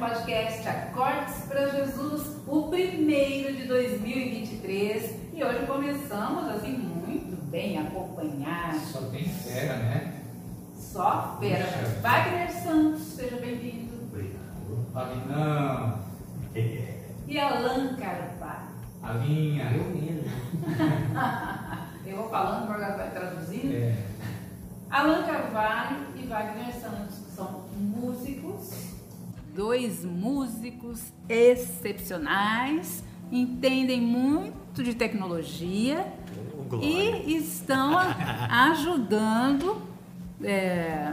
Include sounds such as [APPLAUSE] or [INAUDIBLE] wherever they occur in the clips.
podcast Acordes para Jesus, o primeiro de 2023. E hoje começamos assim muito bem acompanhados. Só tem fera, né? Só fera. Puxa. Wagner Santos, seja bem-vindo. Obrigado. Alinão. E Alan Carvalho. Alinha. Eu mesmo. [LAUGHS] Eu vou falando, o vai traduzindo. É. Alan Carvalho e Wagner Santos que são músicos, dois músicos excepcionais, entendem muito de tecnologia O Glória. e estão ajudando é,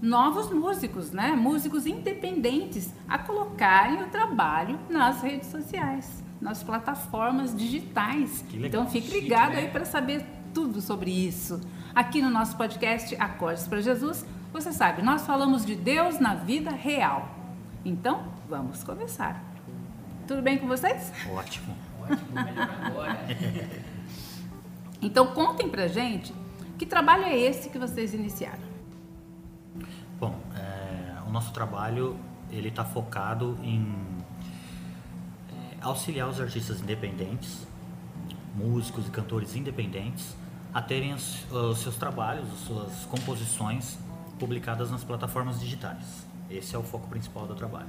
novos músicos, né? músicos independentes, a colocarem o trabalho nas redes sociais, nas plataformas digitais. Que legal. Então fique ligado né? aí para saber tudo sobre isso. Aqui no nosso podcast Acordes para Jesus, você sabe, nós falamos de Deus na vida real. Então, vamos começar. Tudo bem com vocês? Ótimo. Ótimo, melhor agora. [LAUGHS] Então, contem pra gente que trabalho é esse que vocês iniciaram. Bom, é, o nosso trabalho ele está focado em é, auxiliar os artistas independentes, músicos e cantores independentes, a terem os, os seus trabalhos, as suas composições publicadas nas plataformas digitais. Esse é o foco principal do trabalho.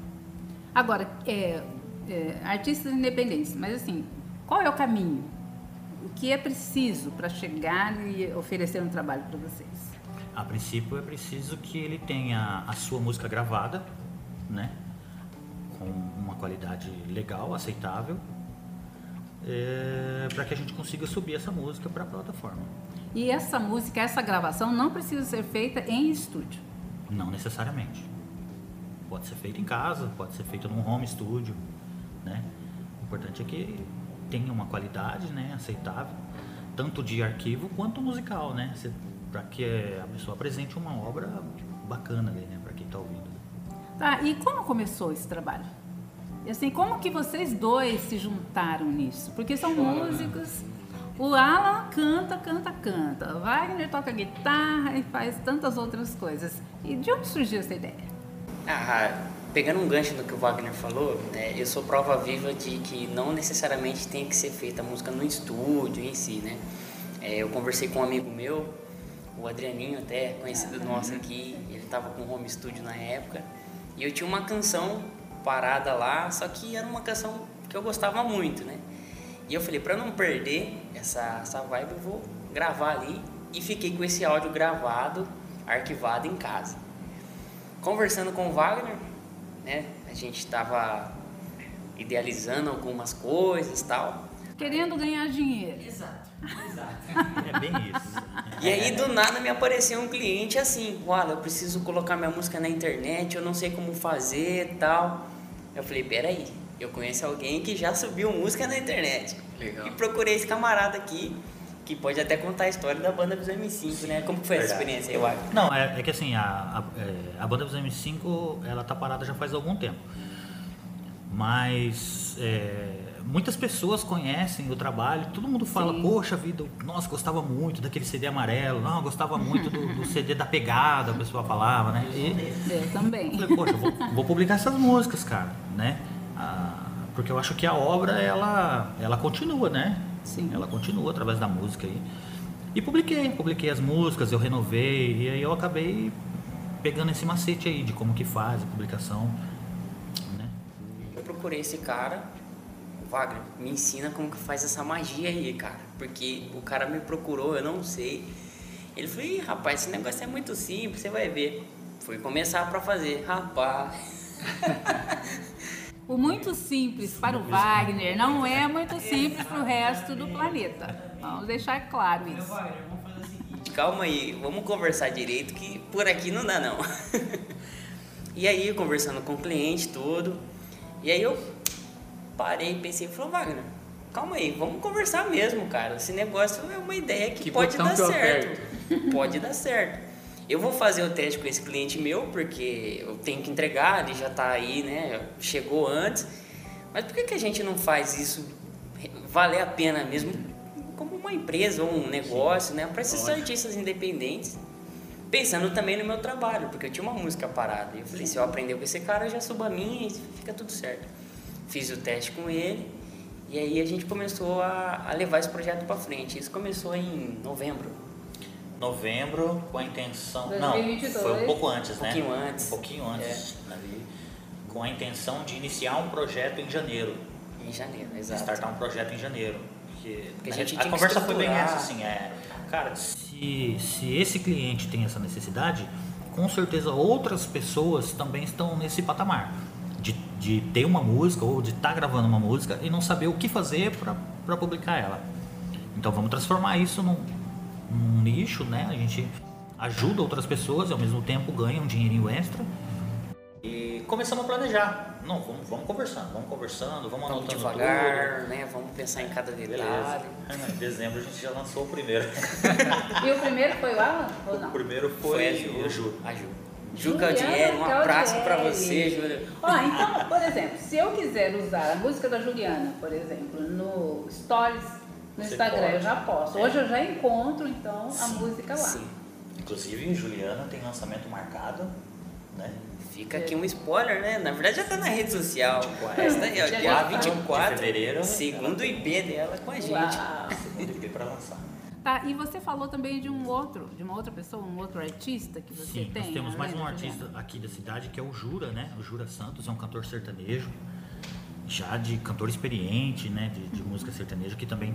Agora, é, é, artistas independentes, mas assim, qual é o caminho? O que é preciso para chegar e oferecer um trabalho para vocês? A princípio é preciso que ele tenha a sua música gravada, né? Com uma qualidade legal, aceitável, para que a gente consiga subir essa música para a plataforma. E essa música, essa gravação não precisa ser feita em estúdio. Não necessariamente. Pode ser feito em casa, pode ser feito num home studio, né? O importante é que tenha uma qualidade, né, aceitável, tanto de arquivo quanto musical, né? Para que a pessoa apresente uma obra bacana ali, né, para quem está ouvindo. Tá, e como começou esse trabalho? E assim, como que vocês dois se juntaram nisso? Porque são Chora, né? músicos. O Alan canta, canta, canta. O Wagner toca guitarra e faz tantas outras coisas. E de onde surgiu essa ideia? Ah, pegando um gancho do que o Wagner falou, né, eu sou prova viva de que não necessariamente tem que ser feita a música no estúdio em si, né? É, eu conversei com um amigo meu, o Adrianinho até, conhecido nosso aqui, ele estava com home studio na época, e eu tinha uma canção parada lá, só que era uma canção que eu gostava muito, né? E eu falei, para não perder essa, essa vibe, eu vou gravar ali, e fiquei com esse áudio gravado, arquivado em casa conversando com o Wagner, né? A gente estava idealizando algumas coisas tal. Querendo ganhar dinheiro. Exato, exato. [LAUGHS] É bem isso. E aí do nada me apareceu um cliente assim, Wala, eu preciso colocar minha música na internet, eu não sei como fazer tal. Eu falei, peraí, eu conheço alguém que já subiu música na internet. Legal. E procurei esse camarada aqui, que pode até contar a história da banda dos M5, né? Como foi essa experiência aí, Wagner? Não, é, é que assim, a, a, é, a banda dos M5, ela tá parada já faz algum tempo. Mas é, muitas pessoas conhecem o trabalho, todo mundo fala, Sim. poxa vida, nossa, gostava muito daquele CD amarelo, não, gostava muito do, do CD da pegada, a pessoa falava, né? E, Eu também. eu falei, poxa, vou, vou publicar essas músicas, cara, né? Ah, porque eu acho que a obra, ela, ela continua, né? Sim. Ela continua através da música aí. E publiquei, publiquei as músicas, eu renovei, e aí eu acabei pegando esse macete aí de como que faz a publicação, né? Eu procurei esse cara, Wagner, me ensina como que faz essa magia aí, cara. Porque o cara me procurou, eu não sei. Ele falou, Ih, rapaz, esse negócio é muito simples, você vai ver. Fui começar pra fazer, rapaz. [LAUGHS] O muito simples para o Wagner não é muito simples para o resto do planeta. Vamos deixar claro isso. Calma aí, vamos conversar direito que por aqui não dá não. [LAUGHS] e aí, conversando com o cliente, tudo. E aí eu parei e pensei, falei, Wagner, calma aí, vamos conversar mesmo, cara. Esse negócio é uma ideia que, Que pode dar certo. Pode dar certo. Eu vou fazer o teste com esse cliente meu, porque eu tenho que entregar, ele já tá aí, né? Chegou antes. Mas por que, que a gente não faz isso valer a pena mesmo como uma empresa ou um negócio, né? Para esses artistas independentes pensando também no meu trabalho, porque eu tinha uma música parada. E eu falei, se eu aprender com esse cara, eu já subo a minha e fica tudo certo. Fiz o teste com ele e aí a gente começou a, a levar esse projeto para frente. Isso começou em novembro. Novembro, com a intenção. 2022. Não, foi um pouco antes, Um né? pouquinho antes. Um pouquinho antes. ali, com a intenção de iniciar um projeto em janeiro. Em janeiro, exato. Startar um projeto em janeiro. Porque, Porque a gente tinha que conversa foi bem essa, assim, é. Cara, se, se esse cliente tem essa necessidade, com certeza outras pessoas também estão nesse patamar. De, de ter uma música ou de estar gravando uma música e não saber o que fazer para publicar ela. Então vamos transformar isso num, num nicho, né? A gente ajuda outras pessoas e ao mesmo tempo ganha um dinheirinho extra. E começamos a planejar. Não, vamos, vamos conversando, vamos conversando, vamos, Vamos anotando devagar, tudo. né? Vamos pensar em cada detalhe. Beleza. [LAUGHS] Em dezembro a gente já lançou o primeiro. [LAUGHS] E o primeiro foi o Alan ou não? O primeiro foi, Foi a Ju. a Ju. A Ju. Caldieri, um abraço pra Caldieri. você, Júlia. Ó, então, por exemplo, se eu quiser usar a música da Juliana, por exemplo, no Stories, no Você Instagram, pode. eu já posso. É. Hoje eu já encontro, então, a Sim, música lá. Sim. Inclusive, Juliana tem lançamento marcado, né? Fica aqui um spoiler, né? Na verdade já tá na rede social. 24. Essa daí, ó, dia 24 24 de fevereiro, Segundo o IP dela com a gente. Uau. Segundo EP para lançar. Tá, e você falou também de um outro, de uma outra pessoa, um outro artista que você Sim, tem. nós temos mais além um artista aqui da cidade que é o Jura, né? O Jura Santos é um cantor sertanejo, já de cantor experiente, né? De, de música sertaneja, que também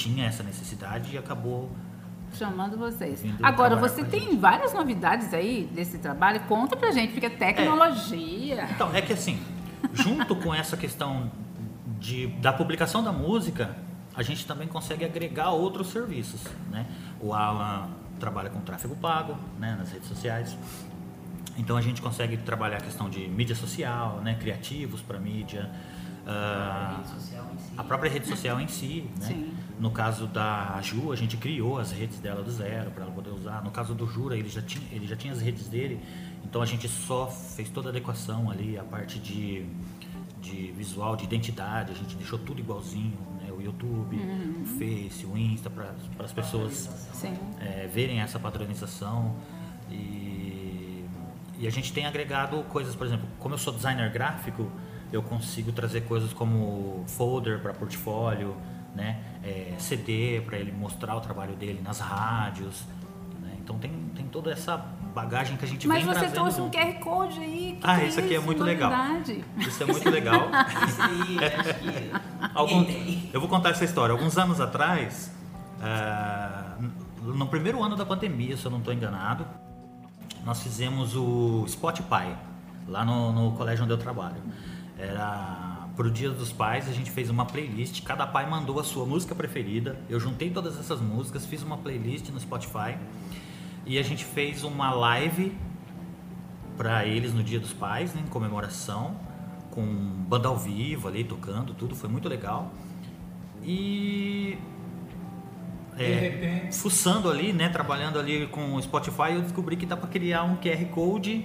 tinha essa necessidade e acabou Chamando vocês. Agora, você a tem gente. várias novidades aí desse trabalho? Conta pra gente, porque é tecnologia. Então, é que assim, junto com essa questão de, da publicação da música, a gente também consegue agregar outros serviços, né? O Alan trabalha com tráfego pago, né, nas redes sociais. Então a gente consegue trabalhar a questão de mídia social, né, criativos para mídia, ah, rede social em si. a própria rede social em si, né? Sim. No caso da Ju, a gente criou as redes dela do zero para ela poder usar. No caso do Jura, ele já tinha, ele já tinha as redes dele, então a gente só fez toda a adequação ali, a parte de, de visual, de identidade, a gente deixou tudo igualzinho, né? O YouTube, o Face, o Insta, para as pessoas é, verem essa padronização. E, e a gente tem agregado coisas, por exemplo, como eu sou designer gráfico, eu consigo trazer coisas como folder para portfólio, né, é, CD para ele mostrar o trabalho dele nas rádios, né? então tem, tem toda essa bagagem que a gente Mas vem você trouxe um. QR Code aí. que Ah, que isso aqui é muito legal. Novidade. Isso é muito legal. Isso aí, acho que Algum- eu vou contar essa história. Alguns anos atrás, ah, no primeiro ano da pandemia, se eu não estou enganado, nós fizemos o Spotify lá no, no colégio onde eu trabalho. Era pro Dia dos Pais, a gente fez uma playlist. Cada pai mandou a sua música preferida. Eu juntei todas essas músicas, fiz uma playlist no Spotify e a gente fez uma live para eles no Dia dos Pais, né, em comemoração, com banda ao vivo ali tocando, tudo foi muito legal. E é, fuçando ali, né, trabalhando ali com o Spotify, eu descobri que dá para criar um QR Code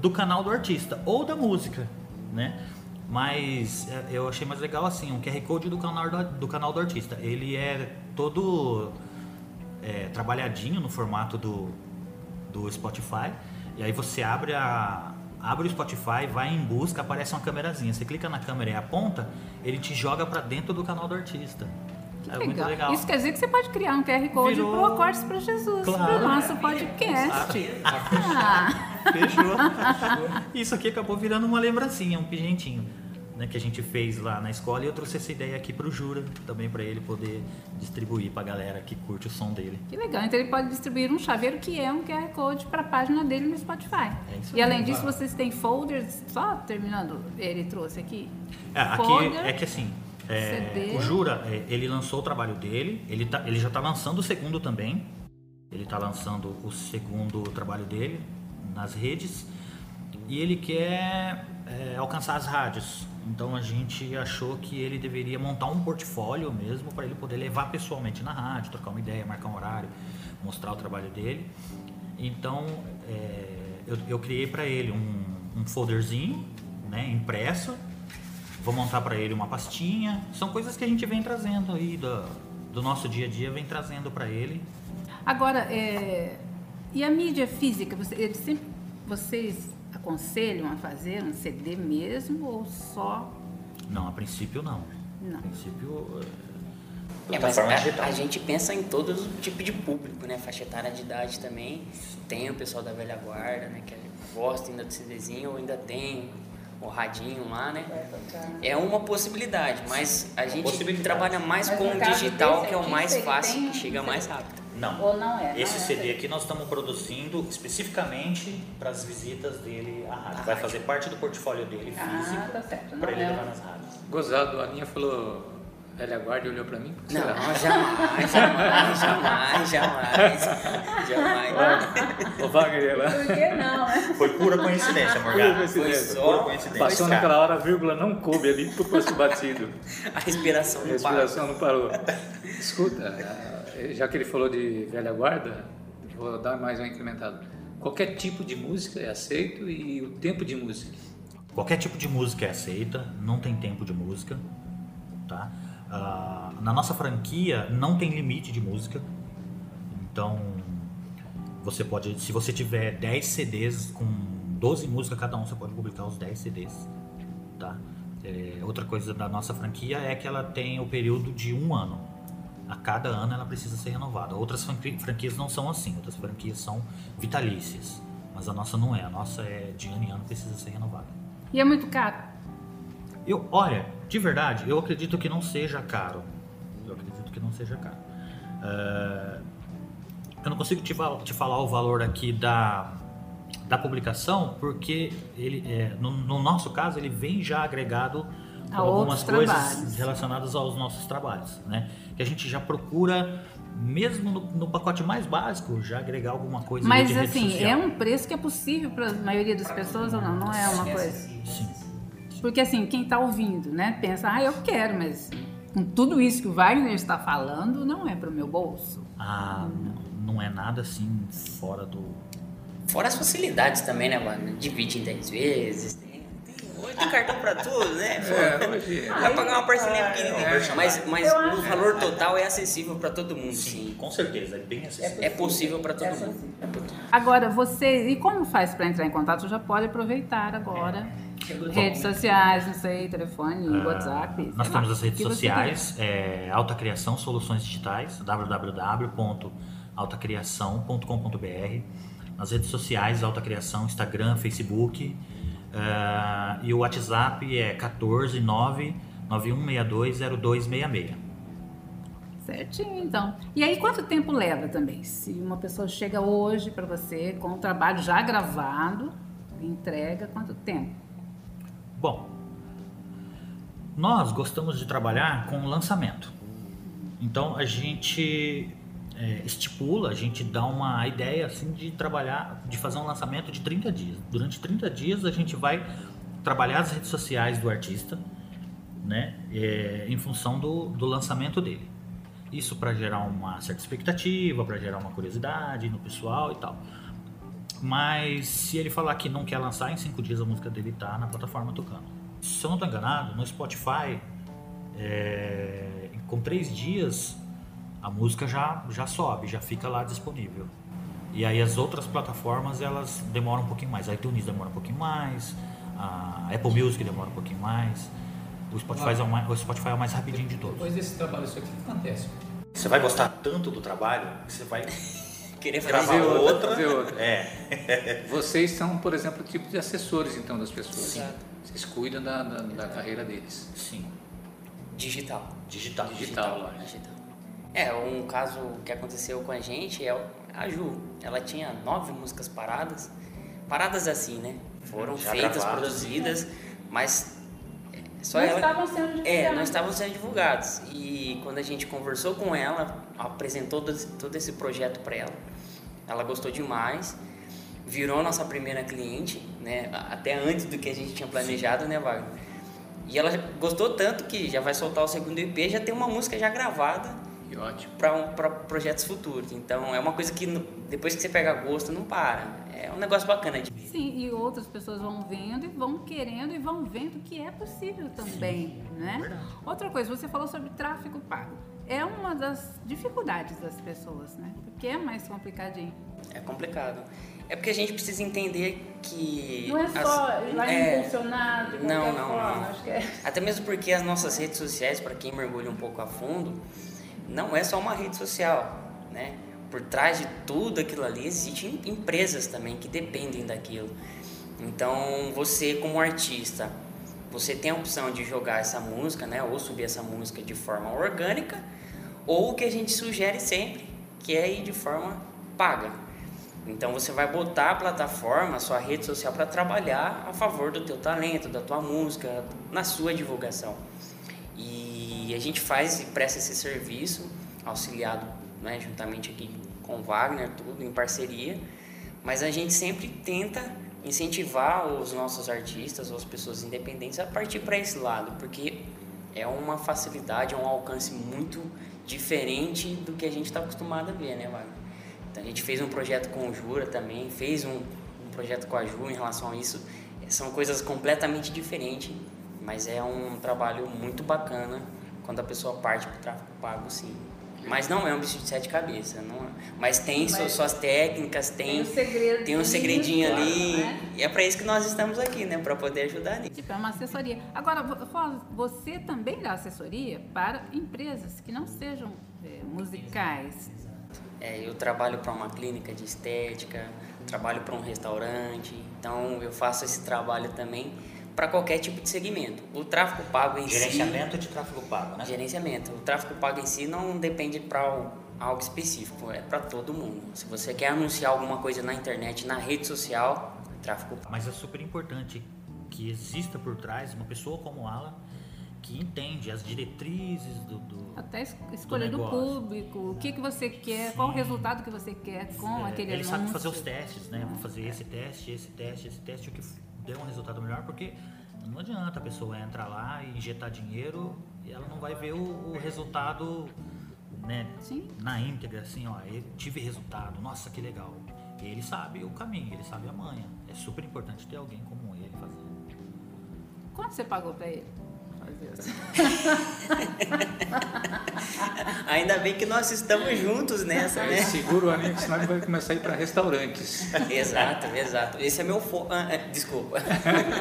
do canal do artista ou da música, né? Mas é, eu achei mais legal assim, um QR Code do canal do, do canal do artista. Ele é todo é, trabalhadinho no formato do, do Spotify. E aí você abre a abre o Spotify, vai em busca, aparece uma câmerazinha. Você clica na câmera e aponta, ele te joga para dentro do canal do artista. é muito Legal. legal. Isso quer dizer que você pode criar um QR Code Virou- pro Acordes para Jesus, Claro. pro nosso podcast. Ah, Fechou. Isso aqui acabou virando uma lembrancinha, um pigentinho, né, que a gente fez lá na escola e eu trouxe essa ideia aqui pro Jura, também para ele poder distribuir pra galera que curte o som dele. que legal. Então ele pode distribuir um chaveiro que é um QR Code para a página dele no Spotify. É isso e aí. além disso, vocês têm folders, só terminando, ele trouxe aqui. É, aqui Folder, é que assim, é, o Jura, é, ele lançou o trabalho dele, ele, tá, ele já tá lançando o segundo também. Ele tá lançando o segundo trabalho dele nas redes e ele quer é, alcançar as rádios. Então a gente achou que ele deveria montar um portfólio mesmo para ele poder levar pessoalmente na rádio, trocar uma ideia, marcar um horário, mostrar o trabalho dele. Então é, eu, eu criei para ele um, um folderzinho, né, impresso. Vou montar para ele uma pastinha. São coisas que a gente vem trazendo aí do, do nosso dia a dia, vem trazendo para ele. Agora, é, E a mídia física, você, sempre, vocês aconselham a fazer um CD mesmo ou só? Não, a princípio não. Não. A princípio. É, mas a, a gente pensa em todo tipo de público, né? Faixa etária de idade também. Tem o pessoal da velha guarda, né? Que gosta ainda do CDzinho ou ainda tem o radinho lá, né? É uma possibilidade, mas a gente trabalha mais Mas com o digital, que é o mais fácil tem e chega mais rápido. Não. Ou não é? Esse não é CD aqui nós estamos produzindo especificamente para as visitas dele à rádio. Vai fazer parte do portfólio dele Ah, físico tá certo. Não para ele é. levar nas rádios. Gozado, a linha falou, velha guarda e olhou pra mim. Não, jamais, jamais, jamais, jamais, jamais. Ô Wagner lá. Por que não, né? Foi pura coincidência, Pura Morgana. coincidência. Foi pura coincidência. Passou cara. naquela hora, a vírgula não coube ali, tu fosse batido. A respiração A não para. respiração não parou. Escuta, ah, já que ele falou de velha guarda, vou dar mais uma incrementada. Qualquer tipo de música é aceito e o tempo de música. Qualquer tipo de música é aceita, não tem tempo de música, tá? Ah, na nossa franquia não tem limite de música, então você pode, se você tiver 10 CDs com 12 músicas cada um, você pode publicar os 10 CDs, tá? É, outra coisa da nossa franquia é que ela tem o período de um ano. A cada ano ela precisa ser renovada. Outras franqui- franquias não são assim, outras franquias são vitalícias, mas a nossa não é. A nossa é de ano em ano precisa ser renovada. E é muito caro. Eu, olha, de verdade, eu acredito que não seja caro. Eu acredito que não seja caro. É, eu não consigo te, te falar o valor aqui da, da publicação, porque ele, é, no, no nosso caso, ele vem já agregado A algumas outros coisas trabalhos. relacionadas aos nossos trabalhos, né? Que a gente já procura, mesmo no, no pacote mais básico, já agregar alguma coisa Mas de rede assim, social. é um preço que é possível para a maioria das pessoas ou não? Não é uma coisa. Sim. Porque assim, quem está ouvindo, né, pensa, ah, eu quero, mas com tudo isso que o Wagner está falando, não é para o meu bolso. Ah, não é nada assim fora do, Fora as facilidades também, né, mano? Divide em 10 vezes. Tem, hoje tem cartão pra tudo, né? É, hoje- Vai pagar uma parcelinha pequenininha. é. mas mas Eu o acho- valor total é acessível pra todo mundo, Sim, sim. com certeza, é bem acessível. É possível pra todo É mundo. É. Agora, você, e como faz para entrar em contato? Já pode aproveitar agora. É. Redes sociais, não sei, telefone, Ah, WhatsApp. Nós temos as redes sociais, é, Alta Criação Soluções Digitais, www.altacriação.com.br. Nas redes sociais, Alta Criação, Instagram, Facebook. Ah, e o WhatsApp é 149 91620266. Certinho, então. E aí, quanto tempo leva também? Se uma pessoa chega hoje para você com o trabalho já gravado, entrega, quanto tempo? Bom, nós gostamos de trabalhar com lançamento. Então a gente é, estipula, a gente dá uma ideia assim de trabalhar, de fazer um lançamento de 30 dias. Durante 30 dias a gente vai trabalhar as redes sociais do artista, né, é, em função do, do lançamento dele. Isso para gerar uma certa expectativa, para gerar uma curiosidade no pessoal e tal. Mas se ele falar que não quer lançar, em cinco dias a música dele tá na plataforma tocando. Se eu não tô enganado, no Spotify, é, com três dias, a música já, já sobe, já fica lá disponível. E aí as outras plataformas, elas demoram um pouquinho mais. A iTunes demora um pouquinho mais, a Apple Music demora um pouquinho mais. O Spotify, é o mais, o Spotify é o mais rapidinho de todos. Depois desse trabalho, isso aqui o que acontece? Você vai gostar tanto do trabalho que você vai [LAUGHS] Querer gravar fazer outra, outra. fazer outra. É. [LAUGHS] Vocês são, por exemplo, o tipo de assessores, então, das pessoas. Sim. Vocês cuidam da, da, da carreira deles. Sim. digital. Digital. Digital, lógico. Digital. É, um caso que aconteceu com a gente é a Ju. Ela tinha nove músicas paradas. Paradas assim, né? Foram Já feitas, gravadas. produzidas, mas é, só Não ela. estavam sendo É, divulgados. não estavam sendo divulgados. E quando a gente conversou com ela, apresentou todo- todo esse projeto para ela, ela gostou demais, virou nossa primeira cliente, né? Até antes do que a gente tinha planejado, né, Wagner? E ela gostou tanto que já vai soltar o segundo EP, já tem uma música já gravada E ótimo. para um, pra projetos futuros. Então é uma coisa que no- depois que você pega gosto, não para. É um negócio bacana de ver. Sim, e outras pessoas vão vendo e vão querendo e vão vendo que é possível também, né? verdade. Outra coisa, você falou sobre tráfego pago. é uma das dificuldades das pessoas, né? Porque é mais complicadinho. É complicado. É porque a gente precisa entender que. Não é só as- ir lá é, impulsionar de não, não, forma, não. acho que é. Até mesmo porque as nossas redes sociais, para quem mergulha um pouco a fundo, não é só uma rede social, né? Por trás de tudo aquilo ali existem empresas também que dependem daquilo. Então, você como artista, você tem a opção de jogar essa música, né, ou subir essa música de forma orgânica, ou o que a gente sugere sempre, que é ir de forma paga. Então você vai botar a plataforma, a sua rede social para trabalhar a favor do teu talento, da tua música, na sua divulgação. E a gente faz e presta esse serviço, auxiliado né, juntamente aqui com o Wagner, tudo em parceria, mas a gente sempre tenta incentivar os nossos artistas ou as pessoas independentes a partir para esse lado, porque é uma facilidade, é um alcance muito diferente do que a gente está acostumado a ver, né, Wagner? Então a gente fez um projeto com o Jura também, fez um, um projeto com a Ju em relação a isso. São coisas completamente diferentes, mas é um trabalho muito bacana quando a pessoa parte para o tráfego pago, sim. Mas não é um bicho de sete cabeças, não é. Mas tem Mas suas, técnicas, tem, tem um segredinho, tem um segredinho claro, ali. né? E é para isso que nós estamos aqui, né? Para poder ajudar nisso. Tipo, é uma assessoria. Agora, você também dá assessoria para empresas que não sejam é, musicais. É, eu trabalho para uma clínica de estética, trabalho para um restaurante, então eu faço esse trabalho também para qualquer tipo de segmento. O tráfego pago em Gerenciamento de tráfego pago, né? si, gerenciamento. O tráfego pago em si não depende para algo específico, é para todo mundo. Se você quer anunciar alguma coisa na internet, na rede social, tráfego pago. Mas é super importante que exista por trás uma pessoa como ela que entende as diretrizes do, do- Até es- escolha do, negócio. público, o que, que você quer, qual o resultado que você quer com É, aquele ele anúncio. sabe fazer os testes, né? Vou fazer esse teste, esse teste, esse teste, o que deu um resultado melhor, porque não adianta a pessoa entrar lá e injetar dinheiro e ela não vai ver o, o resultado né, Sim. na íntegra, assim, ó, eu tive resultado, nossa, que legal. Ele sabe o caminho, ele sabe a manha. É super importante ter alguém como ele fazendo. Quanto você pagou para ele? [LAUGHS] Ainda bem que nós estamos juntos nessa, né? Segura o amigo, senão ele vai começar a ir para restaurantes. [LAUGHS] exato, exato. Esse é meu fo... ah, ah, desculpa.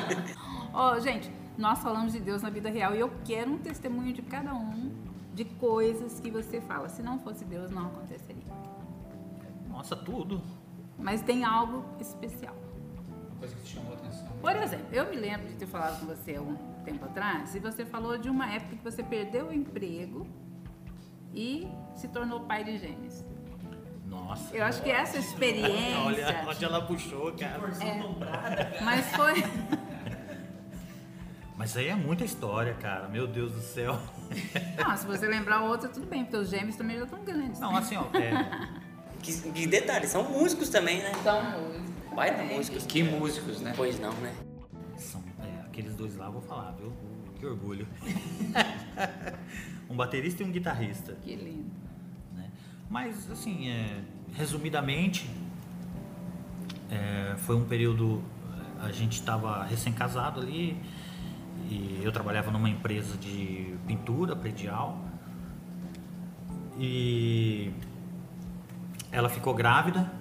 [LAUGHS] Ó, gente, nós falamos de Deus na vida real e eu quero um testemunho de cada um de coisas que você fala. Se não fosse Deus, não aconteceria. Nossa, tudo. Mas tem algo especial. Uma coisa que te chamou a atenção. Por exemplo, eu me lembro de ter falado com você há um tempo atrás e você falou de uma época que você perdeu o emprego e se tornou pai de gêmeos. Nossa. Eu acho que essa experiência. Olha onde ela puxou, cara. Mas foi. [LAUGHS] Mas aí é muita história, cara. Meu Deus do céu. Não, se você lembrar outra, tudo bem, porque os gêmeos também já estão grandes. Não, assim, ó. é, Que, [LAUGHS] que detalhe, são músicos também, né? Então, Baita músicos. Que músicos, né? Pois não, né? É, aqueles dois lá, eu vou falar, viu? Que orgulho. um baterista e um guitarrista. que lindo. né? Mas, assim, é, resumidamente, é, foi um período. A gente estava recém-casado ali e eu trabalhava numa empresa de pintura predial e ela ficou grávida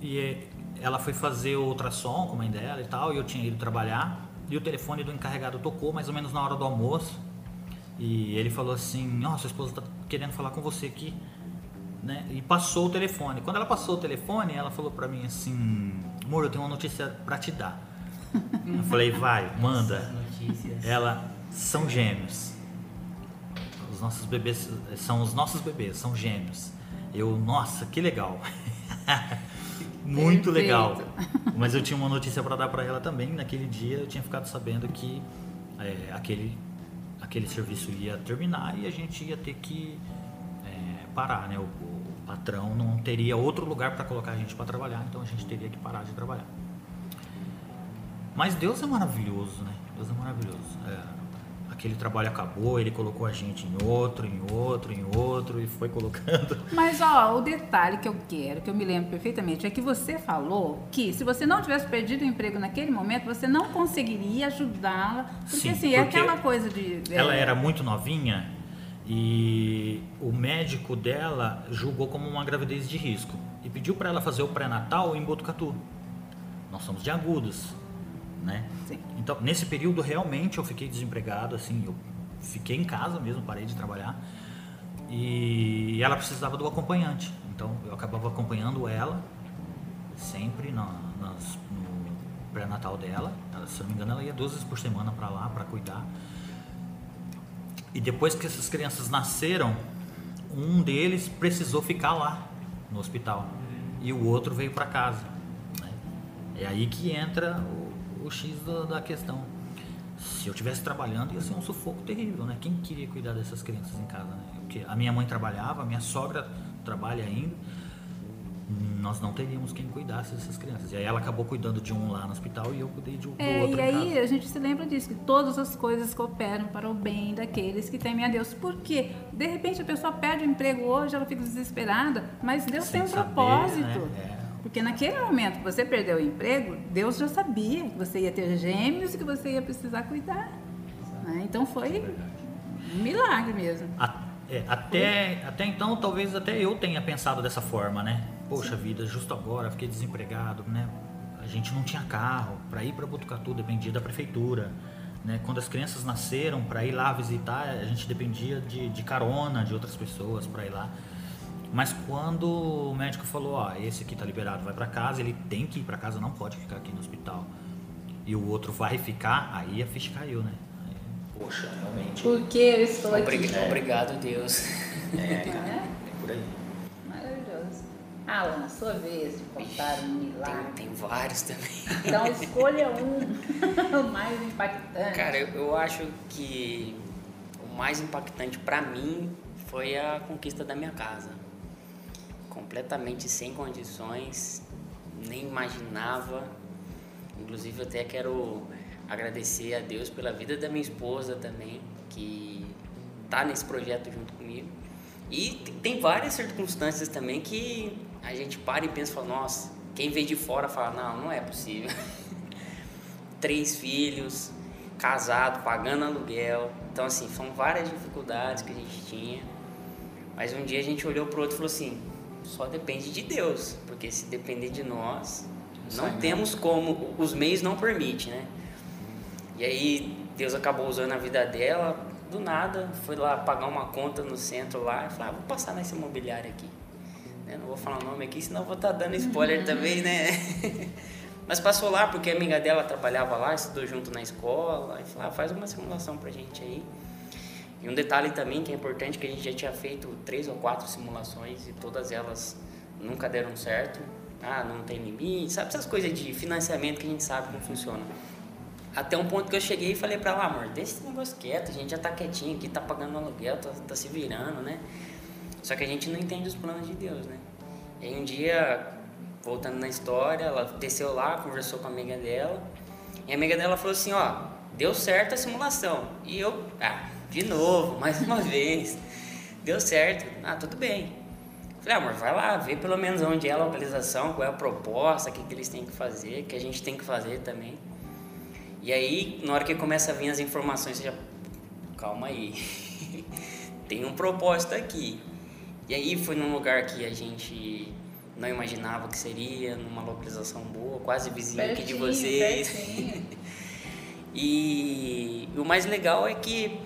e ela foi fazer o ultrassom com a mãe dela e tal, e eu tinha ido trabalhar e o telefone do encarregado tocou mais ou menos na hora do almoço e ele falou assim, ó, sua esposa tá querendo falar com você aqui, né? E passou o telefone. Quando ela passou o telefone, ela falou pra mim assim, amor, eu tenho uma notícia pra te dar. eu falei, vai, manda. Ela, são gêmeos. Os nossos bebês, são os nossos bebês, são gêmeos. Eu, nossa, que legal. [LAUGHS] Muito Perfeito. legal. Mas eu tinha uma notícia para dar para ela também. Naquele dia eu tinha ficado sabendo que é, aquele, aquele serviço ia terminar e a gente ia ter que é, parar, né? O, o patrão não teria outro lugar para colocar a gente para trabalhar, então a gente teria que parar de trabalhar. Mas Deus é maravilhoso, né? Deus é maravilhoso. É, aquele trabalho acabou, ele colocou a gente em outro, em outro, em outro e foi colocando. [LAUGHS] Mas ó, o detalhe que eu quero, que eu me lembro perfeitamente, é que você falou que se você não tivesse perdido o emprego naquele momento, você não conseguiria ajudá-la. Porque Sim, assim, é porque aquela coisa de. é, Ela era muito novinha E o médico dela julgou como uma gravidez de risco e pediu para ela fazer o pré-natal em Botucatu. Nós somos de Agudos, né? Sim. Então, nesse período realmente eu fiquei desempregado, assim, eu fiquei em casa mesmo, parei de trabalhar. E ela precisava do acompanhante. Então, eu acabava acompanhando ela sempre na, nas, no pré-natal dela. Ela, se não me engano, ela ia duas vezes por semana para lá para cuidar. E depois que essas crianças nasceram, um deles precisou ficar lá no hospital e o outro veio para casa. né? É aí que entra o, o X da, da questão. Se eu estivesse trabalhando, ia ser um sufoco terrível, né? Quem queria cuidar dessas crianças em casa, né? Porque a minha mãe trabalhava, a minha sogra trabalha ainda. Nós não teríamos quem cuidasse dessas crianças. E aí ela acabou cuidando de um lá no hospital e eu cuidei de, do É, outro e aí casa. a gente se lembra disso, que todas as coisas cooperam para o bem daqueles que temem a Deus. Por quê? De repente a pessoa perde o emprego hoje, ela fica desesperada, mas Deus Sem tem um saber, propósito. né? É. Porque naquele momento que você perdeu o emprego, Deus já sabia que você ia ter gêmeos e que você ia precisar cuidar. né? Então foi um milagre mesmo. A- é, até, até então, talvez até eu tenha pensado dessa forma, né? Poxa vida, justo agora fiquei desempregado, né? A gente não tinha carro para ir para Botucatu, dependia da prefeitura, né? Quando as crianças nasceram, para ir lá visitar, a gente dependia de, de carona de outras pessoas para ir lá. Mas quando o médico falou, ó, esse aqui tá liberado, vai para casa, ele tem que ir para casa, não pode ficar aqui no hospital. E o outro vai ficar, aí a ficha caiu, né? Aí, poxa, realmente. Porque eu estou Obrig- aqui. Obrigado, Deus. É, cara, É? é por aí. Maravilhoso. Alan, a sua vez de contar um milagre. Tem, tem vários também. Então [LAUGHS] escolha um, [LAUGHS] o mais impactante. Cara, eu, eu acho que o mais impactante pra mim foi a conquista da minha casa. Completamente sem condições, nem imaginava. Inclusive, até quero agradecer a Deus pela vida da minha esposa também, que tá nesse projeto junto comigo. E tem várias circunstâncias também que a gente para e pensa, nossa, quem vê de fora fala, não, não é possível. [LAUGHS] três filhos, casado, pagando aluguel. Então, assim, foram várias dificuldades que a gente tinha. Mas um dia a gente olhou pro outro e falou assim: só depende de Deus, porque se depender de nós, não Sai temos como, os meios não permitem, né? E aí Deus acabou usando a vida dela, do nada, foi lá pagar uma conta no centro lá e falou: ah, vou passar nessa imobiliária aqui. Né, Não vou falar o nome aqui, senão eu vou estar dando spoiler [LAUGHS] também, né? [LAUGHS] Mas passou lá porque a amiga dela trabalhava lá, estudou junto na escola, e falou, ah, faz uma simulação pra gente aí. E um detalhe também que é importante, que a gente já tinha feito três ou quatro simulações e todas elas nunca deram certo. Ah, não tem limite, sabe essas coisas de financiamento que a gente sabe como funciona. Até um ponto que eu cheguei e falei pra ela, amor, deixa esse negócio quieto, a gente já tá quietinho aqui, tá pagando aluguel, tá, tá se virando, né? Só que a gente não entende os planos de Deus, né? E aí um dia, voltando na história, ela desceu lá, conversou com a amiga dela, e a amiga dela falou assim, ó, deu certo a simulação. E eu, ah, de novo, [LAUGHS] mais uma vez, deu certo. Ah, tudo bem. Falei, amor, vai lá, vê pelo menos onde é a localização, qual é a proposta, o que, que eles têm que fazer, o que a gente tem que fazer também. E aí, na hora que começa a vir as informações, você já. Calma aí. [LAUGHS] Tem um propósito aqui. E aí foi num lugar que a gente não imaginava que seria, numa localização boa, quase vizinho aqui de Pertinho, vocês. pertinho. [LAUGHS] E o mais legal é que,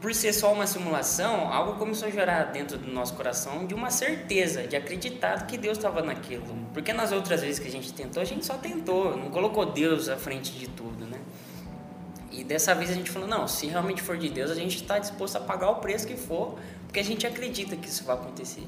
por ser só uma simulação, algo começou a gerar dentro do nosso coração de uma certeza, de acreditar que Deus estava naquilo. Porque nas outras vezes que a gente tentou, a gente só tentou, não colocou Deus à frente de tudo, né? E dessa vez a gente falou: não, se realmente for de Deus, a gente está disposto a pagar o preço que for, porque a gente acredita que isso vai acontecer.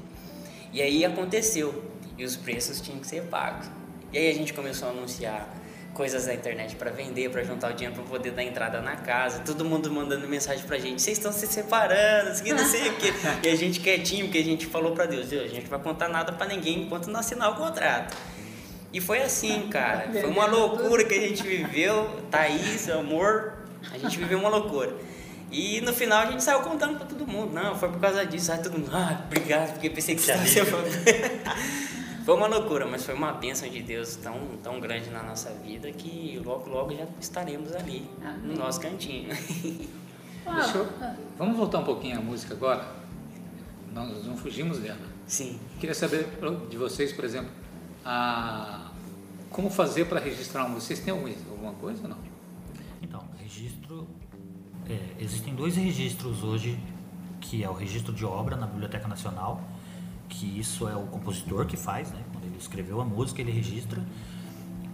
E aí aconteceu, e os preços tinham que ser pagos. E aí a gente começou a anunciar coisas na internet para vender, para juntar o dinheiro para poder dar entrada na casa, todo mundo mandando mensagem pra gente: vocês estão se separando, que não sei o quê. E a gente quietinho, porque a gente falou para Deus: Deus, a gente não vai contar nada para ninguém enquanto não assinar o contrato. E foi assim, cara. Foi uma loucura que a gente viveu. Thaís, amor, a gente viveu uma loucura. E no final a gente saiu contando pra todo mundo. Não, foi por causa disso. Aí todo mundo, ah, obrigado, porque pensei que você estava [LAUGHS] Foi uma loucura, mas foi uma bênção de Deus tão, tão grande na nossa vida que logo, logo já estaremos ali, no Amém. nosso cantinho. [LAUGHS] Deixa eu- Vamos voltar um pouquinho à música agora? Nós não fugimos dela. Sim. Queria saber de vocês, por exemplo, a... como fazer para registrar uma música. Vocês têm alguma, alguma coisa ou não? Então, registro. é, existem dois registros hoje, que é o registro de obra na Biblioteca Nacional, que isso é o compositor que faz, né? Quando ele escreveu a música, ele registra.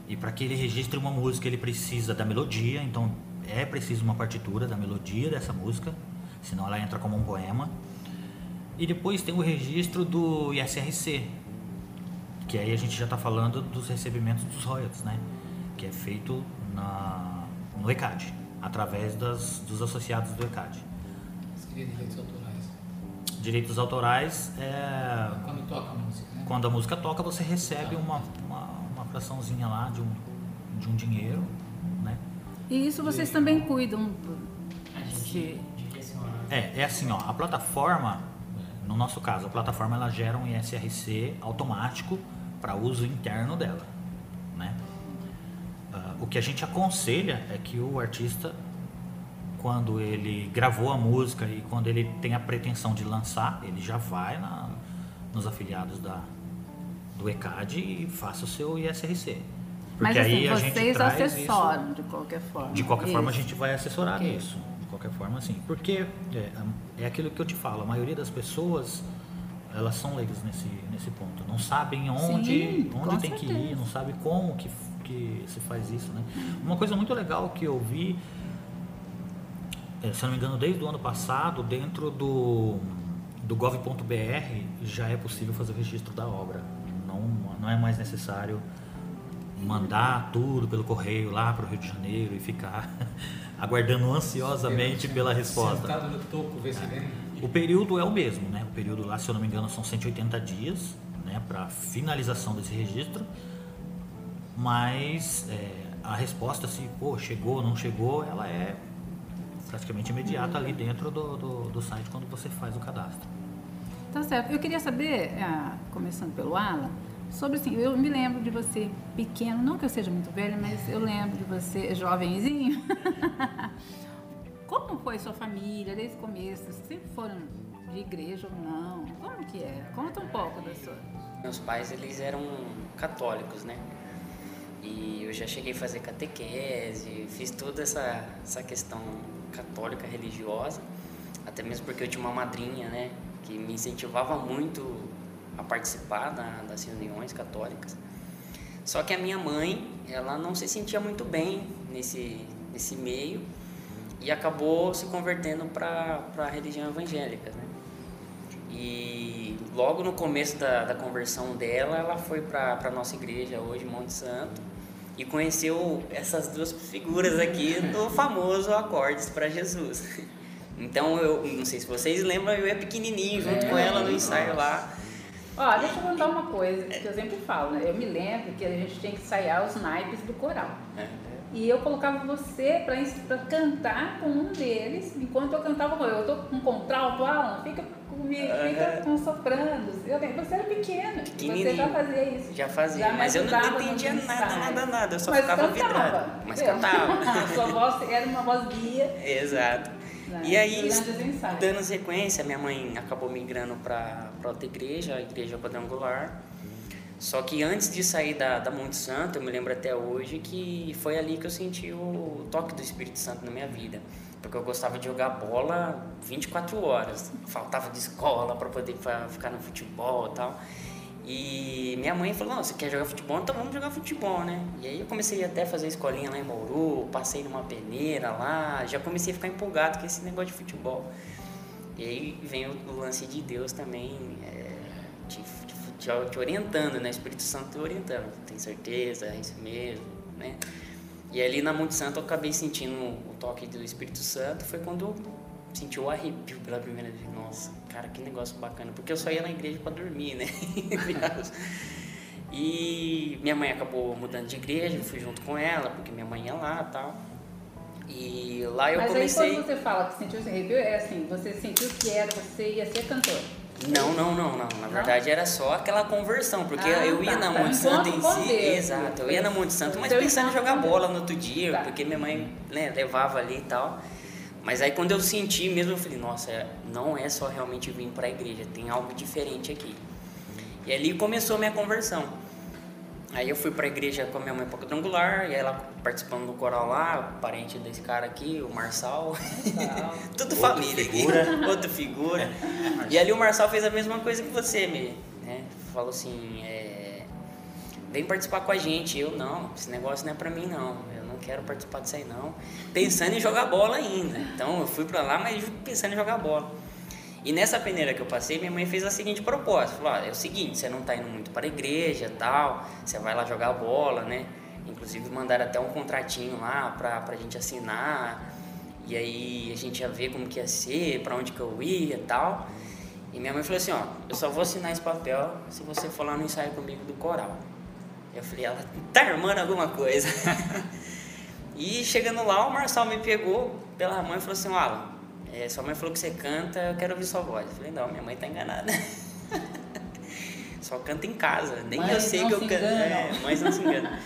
E para que ele registre uma música, ele precisa da melodia, então é preciso uma partitura da melodia dessa música, senão ela entra como um poema. E depois tem o registro do ISRC, que aí a gente já está falando dos recebimentos dos royalties, né? Que é feito na, no ECAD, através das, dos associados do ECAD. Direitos autorais é Quando toca a música, né? quando a música toca você recebe uma, uma, uma fraçãozinha lá de um, de um dinheiro, né? E isso vocês também cuidam A gente de- direciona. É, é assim, ó, a plataforma, no nosso caso, a plataforma ela gera um ISRC automático para uso interno dela, né? Ah, o que a gente aconselha é que o artista, quando ele gravou a música e quando ele tem a pretensão de lançar, ele já vai na, nos afiliados da, do ECAD e faça o seu ISRC. Mas assim, a gente vocês traz assessoram de qualquer forma. de qualquer forma, a Isso. gente vai assessorar Ok. nisso. De qualquer forma, sim. Porque é, é aquilo que eu te falo, a maioria das pessoas, elas são leigas nesse, nesse ponto. Não sabem onde, Sim, onde tem que certeza. ir, não sabem como que, que se faz isso, né? Uma coisa muito legal que eu vi, se eu não me engano, desde o ano passado, dentro do, do gov.br, já é possível fazer o registro da obra. Não, não é mais necessário mandar tudo pelo correio lá para o Rio de Janeiro e ficar [LAUGHS] aguardando ansiosamente pela resposta. Sentado no topo, ver se vem. O período é o mesmo, né? O período lá, se eu não me engano, são 180 dias, né, para finalização desse registro. Mas é, a resposta, se pô, chegou ou não chegou, ela é praticamente imediata ali dentro do, do, do site quando você faz o cadastro. Tá certo. Eu queria saber, ah, começando pelo Alan, sobre assim, eu me lembro de você pequeno, não que eu seja muito velha, mas eu lembro de você jovenzinho. [LAUGHS] Como foi sua família desde o começo? Sempre foram de igreja ou não? Como que é? Conta um pouco da sua. Meus pais, eles eram católicos, né? E eu já cheguei a fazer catequese, fiz toda essa, essa questão católica religiosa, até mesmo porque eu tinha uma madrinha, né, que me incentivava muito a participar da- das reuniões católicas. Só que a minha mãe, ela não se sentia muito bem nesse, nesse meio e acabou se convertendo para a religião evangélica, né? E logo no começo da, da conversão dela, ela foi para a nossa igreja hoje, Monte Santo, e conheceu essas duas figuras aqui do famoso Acordes para Jesus. [LAUGHS] Então, eu não sei se vocês lembram, eu ia pequenininho junto com ela no ensaio lá. Ó, deixa eu contar uma coisa que eu sempre falo, né? Eu me lembro que a gente tinha que ensaiar os naipes do coral. né? E eu colocava você pra cantar com um deles, enquanto eu cantava com eu. Eu tô com contralto, Alan, fica fica com sopranos. Eu lembro, você era pequeno, você já fazia isso. Já fazia, me mas eu não entendia nada, nada, nada, eu só Mas ficava cantava, vidrado. Mas viu? cantava. [LAUGHS] Sua voz era uma voz guia. Exato. Né? E aí, dando sequência, minha mãe acabou migrando para outra igreja, a igreja quadrangular. Só que antes de sair da, da Monte Santo, eu me lembro até hoje que foi ali que eu senti o toque do Espírito Santo na minha vida. Porque eu gostava de jogar bola 24 horas. Faltava de escola para poder ficar no futebol e tal. E minha mãe falou, não, você quer jogar futebol? Então vamos jogar futebol, né? E aí eu comecei até a fazer escolinha lá em Bauru, passei numa peneira lá, já comecei a ficar empolgado com esse negócio de futebol. E aí vem o, lance de Deus também é, te, te- te orientando, né? O Espírito Santo te orientando. Tem certeza, é isso mesmo, né? E ali na Monte Santo eu acabei sentindo o toque do Espírito Santo, foi quando eu senti o arrepio pela primeira vez. Nossa, cara, que negócio bacana. Porque eu só ia na igreja para dormir, né? [LAUGHS] e minha mãe acabou mudando de igreja, eu fui junto com ela, porque minha mãe ia lá e tal. E lá eu Mas comecei. aí quando você fala que sentiu esse arrepio, é assim, você sentiu que era, você ia ser cantor. Não, não, não, não. Na verdade era só aquela conversão, porque Ah, eu ia tá. na Tá. Monte Santo em si. Deus. Exato, eu ia na Monte Santo, mas Seu pensando em encontro jogar com bola no outro dia, Tá. porque minha mãe né, levava ali e tal. Mas aí quando eu senti mesmo, eu falei, nossa, não é só realmente vir para a igreja, tem algo diferente aqui. E ali começou a minha conversão. Aí eu fui para a igreja com a minha mãe para quadrangular, e ela participando do coral lá, parente desse cara aqui, o Marçal. [LAUGHS] Tudo Outra família figura. aqui. [LAUGHS] Outra figura. e ali o Marçal fez a mesma coisa que você, me, né? Falou assim, é, vem participar com a gente. Eu não, esse negócio não é pra mim não. Eu não quero participar disso aí não. Pensando em jogar bola ainda. Então eu fui pra lá, mas pensando em jogar bola. E nessa peneira que eu passei, minha mãe fez a seguinte proposta. Falou, "Ó, é o seguinte, você não tá indo muito para a igreja tal, você vai lá jogar bola, né? Inclusive mandaram até um contratinho lá pra, pra gente assinar. E aí a gente ia ver como que ia ser, pra onde que eu ia e tal. E minha mãe falou assim, ó, eu só vou assinar esse papel se você for lá no ensaio comigo do coral. Eu falei, ela tá armando alguma coisa. [LAUGHS] e chegando lá, o Marçal me pegou pela mãe e falou assim, Alan, é, sua mãe falou que você canta, eu quero ouvir sua voz. Eu falei, não, minha mãe tá enganada. [LAUGHS] Só canta em casa, nem Mães eu sei que eu canto. É, mães não se enganam.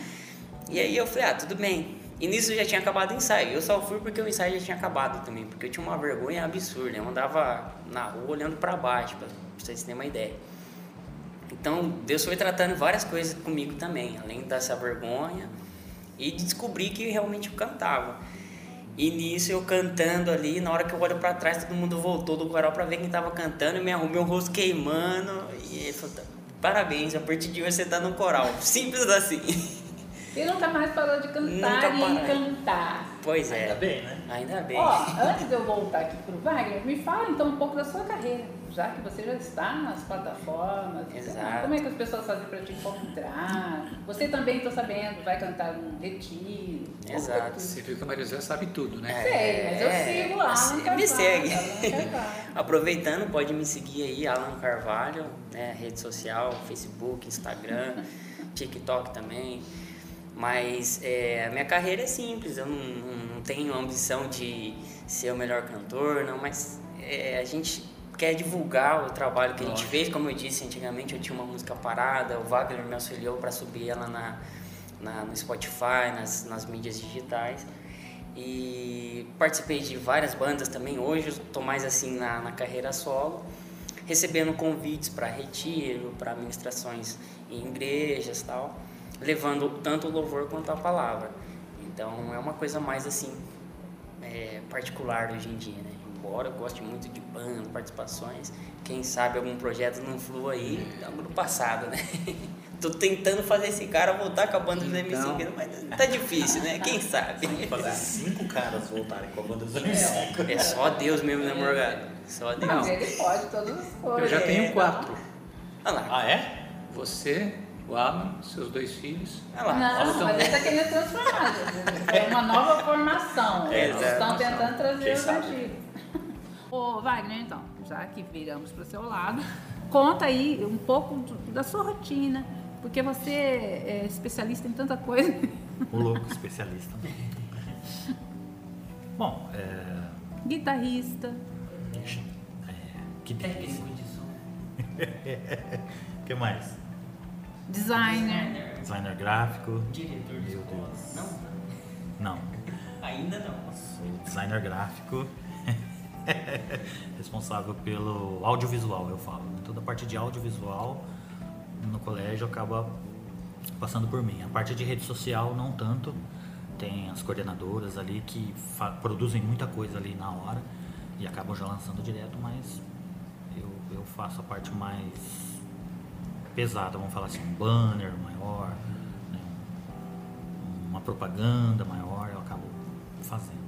E aí eu falei, ah, tudo bem. E nisso já tinha acabado o ensaio. Eu só fui porque o ensaio já tinha acabado também, porque eu tinha uma vergonha absurda. Eu andava na rua olhando para baixo, pra vocês terem uma ideia. Então, Deus foi tratando várias coisas comigo também, além dessa vergonha e de descobrir que realmente eu cantava. E nisso eu cantando ali, na hora que eu olho pra trás, todo mundo voltou do coral pra ver quem tava cantando, e me arrumei o rosto queimando. E ele falou: parabéns, a partir de hoje você tá no coral. [LAUGHS] Simples assim. E nunca mais parou de cantar Nunca e cantar. Pois é. Ainda bem, né? Ainda bem. Ó, antes de eu voltar aqui pro Wagner, me fala então um pouco da sua carreira, já que você já está nas plataformas. Exato. Como é que as pessoas fazem para te encontrar? Você também, estou sabendo, vai cantar um retiro. Exato. Você viu que a Maria José sabe tudo, né? Sei, mas eu É, sigo lá. você Alan me Carvalho, segue. Carvalho. Aproveitando, pode me seguir aí, Alan Carvalho, né, rede social, Facebook, Instagram, [LAUGHS] TikTok também. Mas é, a minha carreira é simples, eu não, não, não tenho ambição de ser o melhor cantor, não, mas é, a gente quer divulgar o trabalho que a gente fez, como eu disse antigamente, eu tinha uma música parada, o Wagner me auxiliou para subir ela na, na, no Spotify, nas, nas mídias digitais. E participei de várias bandas também. Hoje eu estou mais assim na, na carreira solo, recebendo convites para retiro, para ministrações em igrejas tal, levando tanto o louvor quanto a palavra. Então é uma coisa mais assim é, particular hoje em dia, né? Embora eu goste muito de banda, participações, quem sabe algum projeto não flua aí, algo do passado, né? [LAUGHS] Tô tentando fazer esse cara voltar com a banda do MC, Então. mas tá difícil, né? Quem sabe? Fazer cinco caras voltarem com a banda dos cinco. É só Deus mesmo, né, Morgado? Só Deus. Mas ele pode todas as Eu já tenho quatro. Olha lá, Ah, é? Você, o Alan, seus dois filhos. olha lá. Não, Nossa, mas ele está querendo transformar. gente. É uma nova formação. É, Eles estão exato. tentando trazer Quem os sabe? antigos. Ô, Wagner, então, já que viramos para o seu lado, [LAUGHS] conta aí um pouco do- da sua rotina, porque você é especialista em tanta coisa. O louco especialista. [LAUGHS] Bom, é. Guitarrista, é, que delícia. [LAUGHS] O que mais? designer. Designer gráfico. Diretor de Meu escola. Deus. Não, Não, ainda não. sou designer gráfico. [LAUGHS] Responsável pelo audiovisual, eu falo. Toda a parte de audiovisual no colégio acaba passando por mim. A parte de rede social, não tanto. Tem as coordenadoras ali que produzem muita coisa ali na hora e acabam já lançando direto, mas eu, eu faço a parte mais pesada, vamos falar assim, um banner maior, né, um- uma propaganda maior, eu acabo fazendo.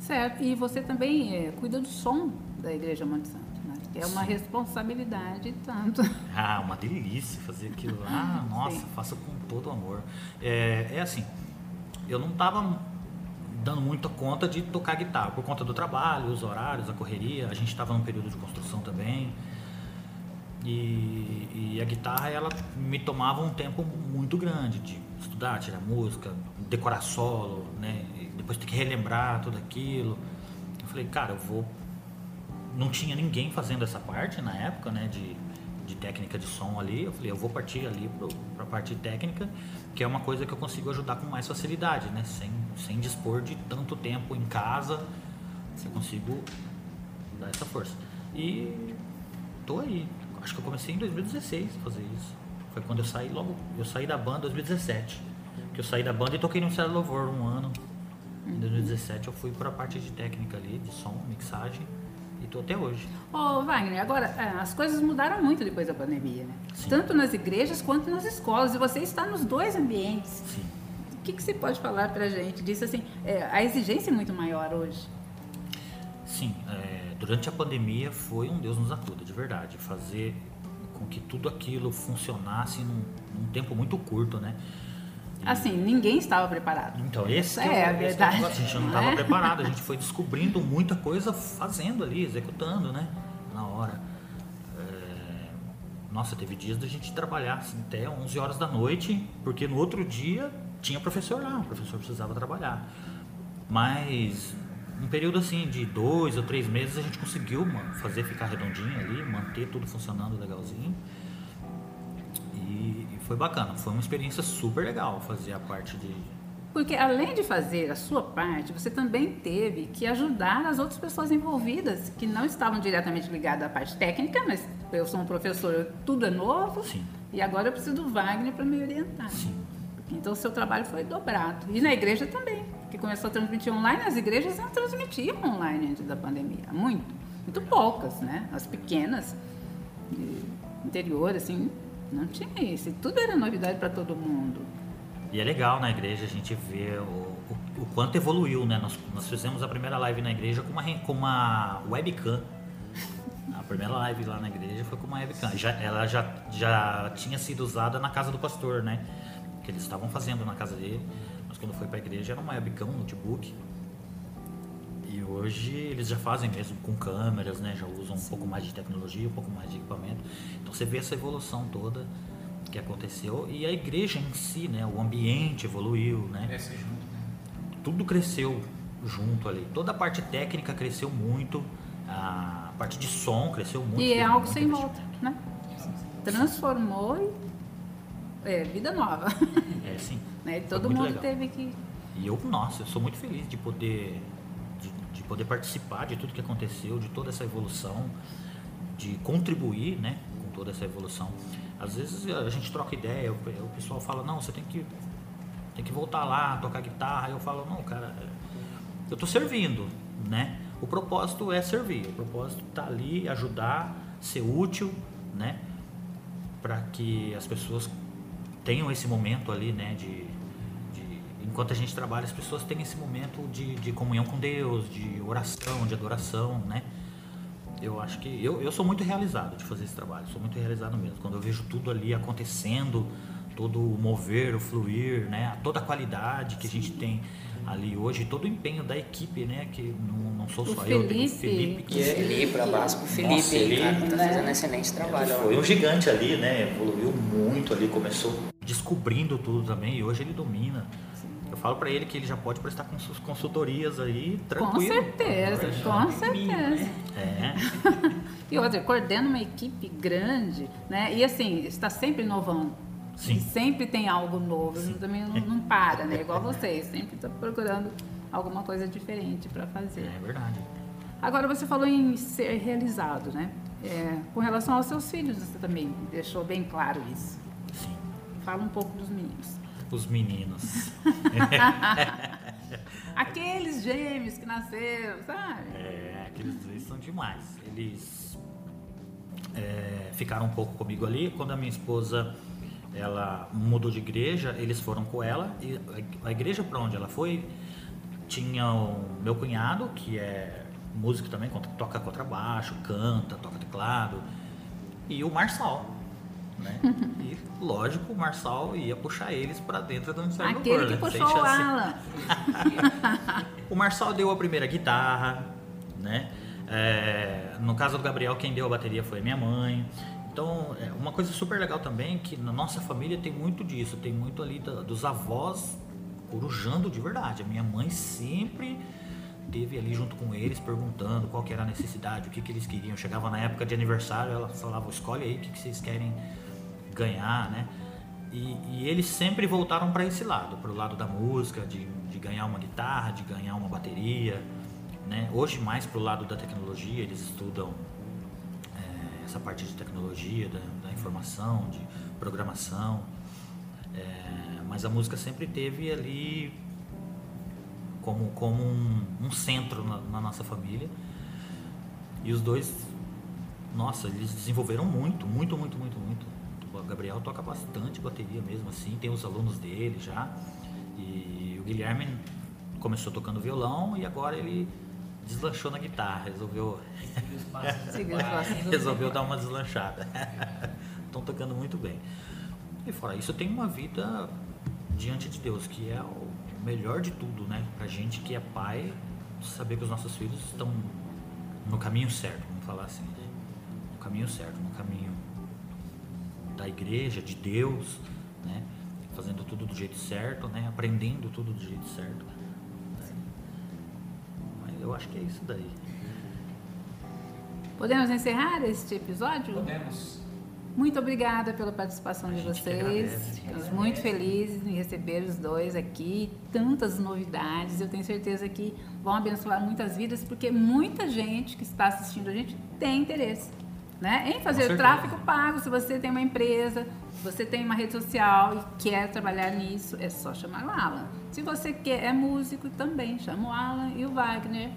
Certo, e você também é, cuida do som da Igreja Monte Santo, né? Que é uma Sim. responsabilidade tanto. [LAUGHS] Ah, uma delícia fazer aquilo. Ah, nossa, Sim. faça com todo amor. É, é assim, eu não estava dando muita conta de tocar guitarra, por conta do trabalho, os horários, a correria. A gente estava num período de construção também. E, e a guitarra, ela me tomava um tempo muito grande de estudar, tirar música, decorar solo, né? E depois ter que relembrar tudo aquilo. Eu falei, cara, eu vou não tinha ninguém fazendo essa parte na época, né, de, de técnica de som ali. Eu falei, eu vou partir ali para a parte técnica, que é uma coisa que eu consigo ajudar com mais facilidade, né, sem, sem dispor de tanto tempo em casa eu consigo dar essa força. E tô aí. Acho que eu comecei em 2016 a fazer isso. Foi quando eu saí logo, eu saí da banda em 2017. Que eu saí da banda e toquei no Céu Louvor um ano. Em 2017 eu fui para a parte de técnica ali, de som, mixagem, e tô até hoje. Ô, Wagner, agora, é, as coisas mudaram muito depois da pandemia, né? Sim. Tanto nas igrejas quanto nas escolas, e você está nos dois ambientes. Sim. O que, que você pode falar pra gente disso, assim, é, a exigência é muito maior hoje? Sim, é, durante a pandemia foi um Deus nos acuda, de verdade. Fazer com que tudo aquilo funcionasse num, num tempo muito curto, né? Assim, ninguém estava preparado. Então, esse Essa que é a o- esse que é o verdade. negócio, a gente não estava é? preparado, a gente foi descobrindo muita coisa fazendo ali, executando, né? Na hora. É, Nossa, teve dias da gente trabalhar assim, até 11 horas da noite, porque no outro dia tinha professor lá, o professor precisava trabalhar. Mas um período assim de dois ou três meses a gente conseguiu mano, fazer ficar redondinho ali, manter tudo funcionando legalzinho. Foi bacana, foi uma experiência super legal fazer a parte de, Porque além de fazer a sua parte, você também teve que ajudar as outras pessoas envolvidas que não estavam diretamente ligadas à parte técnica, mas eu sou um professor, tudo é novo, Sim. e agora eu preciso do Wagner para me orientar. Sim. Então o seu trabalho foi dobrado. E na igreja também, que começou a transmitir online, as igrejas não transmitiam online antes da pandemia, muito. Muito poucas, né? As pequenas, interior, assim, não tinha isso. Tudo era novidade para todo mundo. E é legal na igreja a gente ver o, o, o quanto evoluiu, né? Nós, nós fizemos a primeira live na igreja com uma, com uma webcam. [LAUGHS] A primeira live lá na igreja foi com uma webcam. Já, ela já, já tinha sido usada na casa do pastor, né? Que eles estavam fazendo na casa dele. Mas quando foi pra igreja era uma webcam, um notebook. E hoje eles já fazem mesmo com câmeras, né? Já usam um pouco mais de tecnologia, um pouco mais de equipamento. Então você vê essa evolução toda que aconteceu e a igreja em si, né? O ambiente evoluiu, né? Cresce junto, né? Tudo cresceu junto ali. Toda a parte técnica cresceu muito, a parte de som cresceu muito. E é algo sem volta, né? Transformou e é, vida nova. É, sim. [LAUGHS] né? Todo mundo legal. teve que. E eu, nossa, eu sou muito feliz de poder de, de poder participar de tudo que aconteceu, de toda essa evolução, de contribuir, né, com toda essa evolução. Às vezes a gente troca ideia, o, pessoal fala: "Não, você tem que tem que voltar lá, tocar guitarra". Eu falo: "Não, cara, eu tô servindo, né? O propósito é servir, o propósito tá ali ajudar, ser útil, né? Para que as pessoas tenham esse momento ali, né, de- enquanto a gente trabalha, as pessoas têm esse momento de, de comunhão com Deus, de oração, de adoração, né? Eu acho que eu, eu sou muito realizado de fazer esse trabalho, sou muito realizado mesmo. Quando eu vejo tudo ali acontecendo, todo o mover, o fluir, né? Toda a qualidade que a gente tem ali hoje, todo o empenho da equipe, né? Que não, não sou O só eu, tem o Felipe, Felipe que Felipe, abraço pro Felipe, Nossa, ele- cara, tá né? fazendo um excelente trabalho. ó. foi um gigante ali, né? Evoluiu muito ali, começou descobrindo tudo também e hoje ele domina. Falo pra ele que ele já pode prestar cons- consultorias aí Com tranquilo. certeza, com certeza. É, [LAUGHS] E outra, coordena uma equipe grande, né? E assim, está sempre inovando. Sim. E sempre tem algo novo, também não, não para, né? Igual [LAUGHS] vocês, sempre está procurando alguma coisa diferente para fazer. é verdade. Agora você falou em ser realizado, né? É, com relação aos seus filhos, você também deixou bem claro isso. Sim. Fala um pouco dos meninos. Os meninos. [LAUGHS] Aqueles gêmeos que nasceram, sabe? É, aqueles dois são demais. Eles é, ficaram um pouco comigo ali. Quando a minha esposa ela mudou de igreja, eles foram com ela. E a- igreja para onde ela foi tinha o meu cunhado, que é músico também, toca contrabaixo, canta, toca teclado, e o Marçal. Né? E lógico, o Marçal ia puxar eles para dentro do Ministério do Aquele que puxou o chance. Alan. [LAUGHS] O Marçal deu a primeira guitarra, né? É, no caso do Gabriel, quem deu a bateria foi a minha mãe. Então, é uma coisa super legal também que na nossa família tem muito disso, tem muito ali da- dos avós corujando de verdade. A minha mãe sempre teve ali junto com eles perguntando qual que era a necessidade, o que, que eles queriam. Chegava na época de aniversário, ela falava, escolhe aí o que, que vocês querem ganhar, né? E, e eles sempre voltaram para esse lado, para o lado da música, de, de ganhar uma guitarra, de ganhar uma bateria, né? Hoje mais pro lado da tecnologia, eles estudam é, essa parte de tecnologia, da, da informação, de programação. É, mas a música sempre teve ali como, como um, um centro na, na nossa família. E os dois, nossa, eles desenvolveram muito, muito, muito, muito, muito. O Gabriel toca bastante bateria mesmo assim, tem os alunos dele já. E o Guilherme começou tocando violão e agora ele deslanchou na guitarra, resolveu [LAUGHS] resolveu dar uma deslanchada. [LAUGHS] Estão tocando muito bem. E fora isso, tem uma vida diante de Deus, que é o melhor de tudo, né? Pra gente que é pai, saber que os nossos filhos estão no caminho certo, vamos falar assim. No caminho certo, no caminho da igreja, de Deus, né? Fazendo tudo do jeito certo, né? Aprendendo tudo do jeito certo. Mas eu acho que é isso daí. Podemos encerrar este episódio? Podemos. Muito obrigada pela participação A de vocês. agradece. Muito felizes em receber os dois aqui. Tantas novidades. Eu tenho certeza que vão abençoar muitas vidas, porque muita gente que está assistindo a gente tem interesse né? em fazer tráfego pago. Se você tem uma empresa, se você tem uma rede social e quer trabalhar nisso, é só chamar o Alan. Se você quer, é músico também, chama o Alan e o Wagner.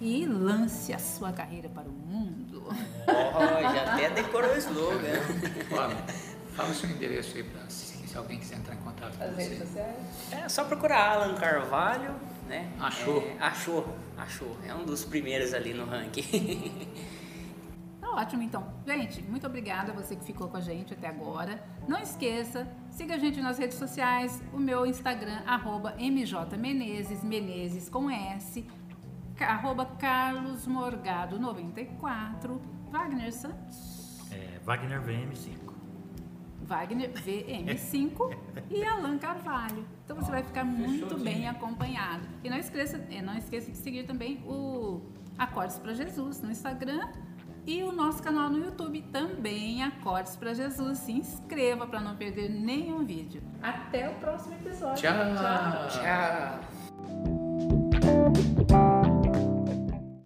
E lance a sua carreira para o mundo. Ó, já até decorou o slogan. Fala, fala o seu endereço aí para se, se alguém quiser entrar em contato com As redes você. sociais. É só procurar Alan Carvalho, né? Achou. É, achou, achou. É um dos primeiros ali no ranking. [LAUGHS] Ótimo, então. Gente, muito obrigada a você que ficou com a gente até agora. Não esqueça, siga a gente nas redes sociais. O meu Instagram, arroba mjmenezes, Menezes com S, arroba carlosmorgado94, Wagner Santos, É, Wagner VM5. Wagner VM5 e Alan Carvalho. Então você vai ficar muito bem acompanhado. E não esqueça, eh, não esqueça de seguir também o Acordes para Jesus no Instagram e o nosso canal no YouTube também Acordes para Jesus. Se inscreva para não perder nenhum vídeo. Até o próximo episódio. Tchau. Tchau.